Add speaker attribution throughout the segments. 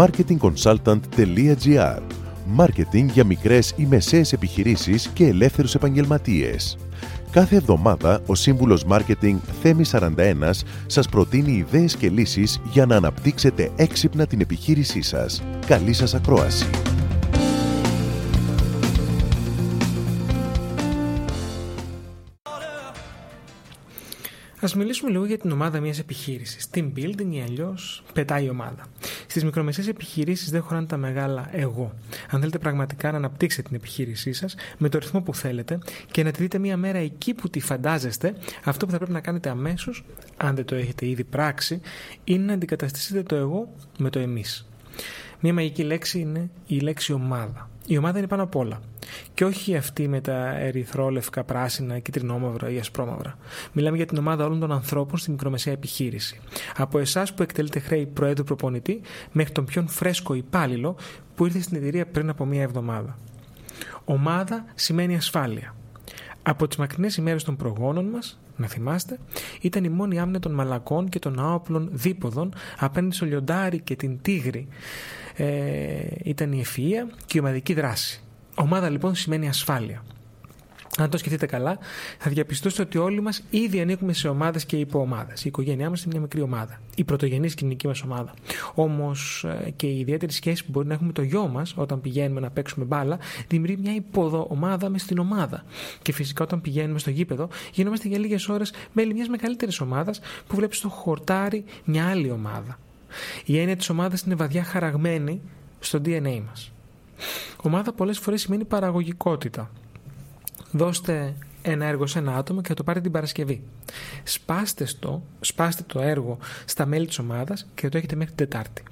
Speaker 1: marketingconsultant.gr Μάρκετινγκ για μικρές ή μεσαίες επιχειρήσεις και ελεύθερους επαγγελματίες. Κάθε εβδομάδα ο σύμβουλος Μάρκετινγκ Θέμη 41 σας προτείνει ιδέες και λύσεις για να αναπτύξετε έξυπνα την επιχείρησή σας. Καλή σας ακρόαση!
Speaker 2: Α μιλήσουμε λίγο για την ομάδα μιας επιχείρησης. Team building ή αλλιώς πετάει η ομάδα. Στις μικρομεσαίες επιχειρήσεις δεν χωράνε τα μεγάλα εγώ. Αν θέλετε πραγματικά να αναπτύξετε την επιχείρησή σας με το ρυθμό που θέλετε και να τη δείτε μία μέρα εκεί που τη φαντάζεστε, αυτό που θα πρέπει να κάνετε αμέσως, αν δεν το έχετε ήδη πράξει, είναι να αντικαταστήσετε το εγώ με το εμείς. Μία μαγική λέξη είναι η λέξη ομάδα. Η ομάδα είναι πάνω απ' όλα. Και όχι αυτή με τα ερυθρόλευκα, πράσινα, κυτρινόμαυρα ή ασπρόμαυρα. Μιλάμε για την ομάδα όλων των ανθρώπων στη μικρομεσαία επιχείρηση. Από εσάς που εκτελείτε χρέη προέδρου προπονητή μέχρι τον πιο φρέσκο υπάλληλο που ήρθε στην εταιρεία πριν από μία εβδομάδα. Ομάδα σημαίνει ασφάλεια. Από τις μακρινές ημέρες των προγόνων μας, να θυμάστε, ήταν η μόνη άμυνα των μαλακών και των άοπλων δίποδων απέναντι στο λιοντάρι και την τίγρη ε, ήταν η ευφυΐα και η ομαδική δράση. Ομάδα λοιπόν σημαίνει ασφάλεια. Αν το σκεφτείτε καλά, θα διαπιστώσετε ότι όλοι μας ήδη ανήκουμε σε ομάδες και υποομάδες. Η οικογένειά μας είναι μια μικρή ομάδα. Η πρωτογενή κοινωνική μας ομάδα. Όμως ε, και η ιδιαίτερη σχέση που μπορεί να έχουμε με το γιο μας όταν πηγαίνουμε να παίξουμε μπάλα δημιουργεί μια υποδοομάδα μες στην ομάδα. Και φυσικά όταν πηγαίνουμε στο γήπεδο γινόμαστε για λίγες ώρες μέλη μιας μεγαλύτερης ομάδας που βλέπεις στο χορτάρι μια άλλη ομάδα. Η έννοια της ομάδας είναι βαδιά χαραγμένη στο DNA μας. Ομάδα πολλές φορές σημαίνει παραγωγικότητα. Δώστε ένα έργο σε ένα άτομο και θα το πάρει την Παρασκευή. Σπάστε, στο, σπάστε το έργο στα μέλη της ομάδας και το έχετε μέχρι την Τετάρτη.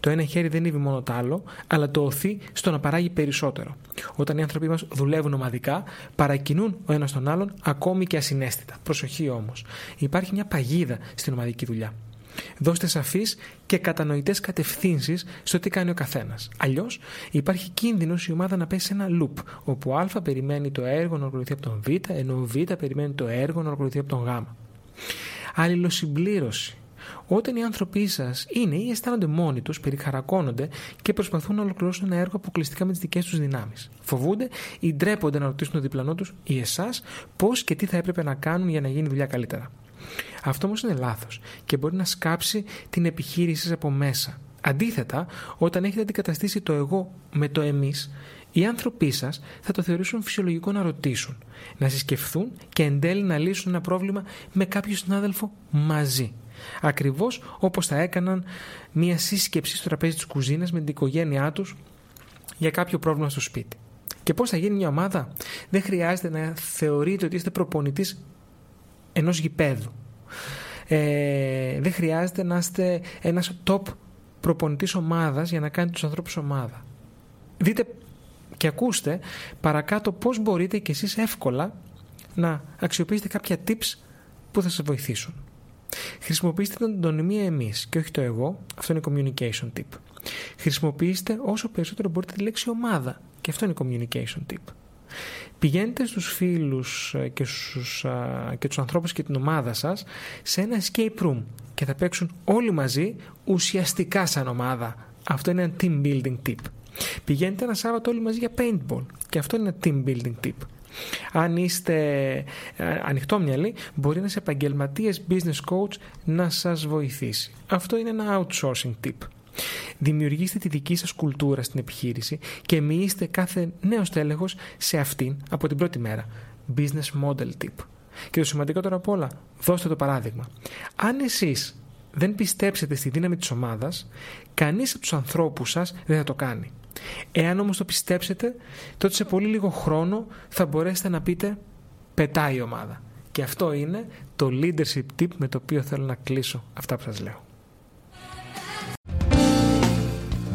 Speaker 2: Το ένα χέρι δεν είναι μόνο το άλλο, αλλά το οθεί στο να παράγει περισσότερο. Όταν οι άνθρωποι μας δουλεύουν ομαδικά, παρακινούν ο ένας τον άλλον ακόμη και ασυναίσθητα. Προσοχή όμως. Υπάρχει μια παγίδα στην ομαδική δουλειά. Δώστε σαφείς και κατανοητές κατευθύνσεις στο τι κάνει ο καθένας. Αλλιώς υπάρχει κίνδυνος η ομάδα να πέσει σε ένα loop, όπου Α περιμένει το έργο να ολοκληρωθεί από τον Β, ενώ Β περιμένει το έργο να ολοκληρωθεί από τον Γ. Αλληλοσυμπλήρωση. Όταν οι άνθρωποι σας είναι ή αισθάνονται μόνοι τους, περιχαρακώνονται και προσπαθούν να ολοκληρώσουν ένα έργο αποκλειστικά με τις δικές τους δυνάμεις. Φοβούνται ή ντρέπονται να ρωτήσουν τον διπλανό τους ή εσάς πώς και τι θα έπρεπε να κάνουν για να γίνει δουλειά καλύτερα. Αυτό όμως είναι λάθος και μπορεί να σκάψει την επιχείρηση από μέσα. Αντίθετα, όταν έχετε αντικαταστήσει το εγώ με το εμείς, οι άνθρωποι σας θα το θεωρήσουν φυσιολογικό να ρωτήσουν, να συσκεφθούν και εν τέλει να λύσουν ένα πρόβλημα με κάποιο συνάδελφο μαζί. Ακριβώς όπως θα έκαναν μία σύσκεψη στο τραπέζι της κουζίνας με την οικογένειά τους για κάποιο πρόβλημα στο σπίτι. Και πώς θα γίνει μια ομάδα, δεν χρειάζεται να θεωρείτε ότι είστε προπονητής ενός γηπέδου. Ε, δεν χρειάζεται να είστε ένας top προπονητής ομάδας για να κάνετε τους ανθρώπους ομάδα. Δείτε και ακούστε παρακάτω πώς μπορείτε και εσείς εύκολα να αξιοποιήσετε κάποια tips που θα σας βοηθήσουν. Χρησιμοποιήστε την αντωνυμία εμείς και όχι το εγώ, αυτό είναι communication tip. Χρησιμοποιήστε όσο περισσότερο μπορείτε τη λέξη ομάδα και αυτό είναι communication tip. Πηγαίνετε στους φίλους ε, και, στους, και τους ανθρώπους και την ομάδα σας σε ένα escape room και θα παίξουν όλοι μαζί ουσιαστικά σαν ομάδα. Αυτό είναι ένα team building tip. Πηγαίνετε ένα Σάββατο όλοι μαζί για paintball και αυτό είναι ένα team building tip. Αν είστε ε, ανοιχτόμυαλοι, μπορεί ένας επαγγελματίας business coach να σας βοηθήσει. Αυτό είναι ένα outsourcing tip. Δημιουργήστε τη δική σας κουλτούρα στην επιχείρηση και μοιήστε κάθε νέος τέλεχος σε αυτήν από την πρώτη μέρα. Business model tip. Και το σημαντικότερο απ' όλα, δώστε το παράδειγμα. Αν εσείς δεν πιστέψετε στη δύναμη της ομάδας, κανείς από τους ανθρώπους σας δεν θα το κάνει. Εάν όμως το πιστέψετε, τότε σε πολύ λίγο χρόνο θα μπορέσετε να πείτε «πετάει η ομάδα». Και αυτό είναι το leadership tip με το οποίο θέλω να κλείσω αυτά που σας λέω.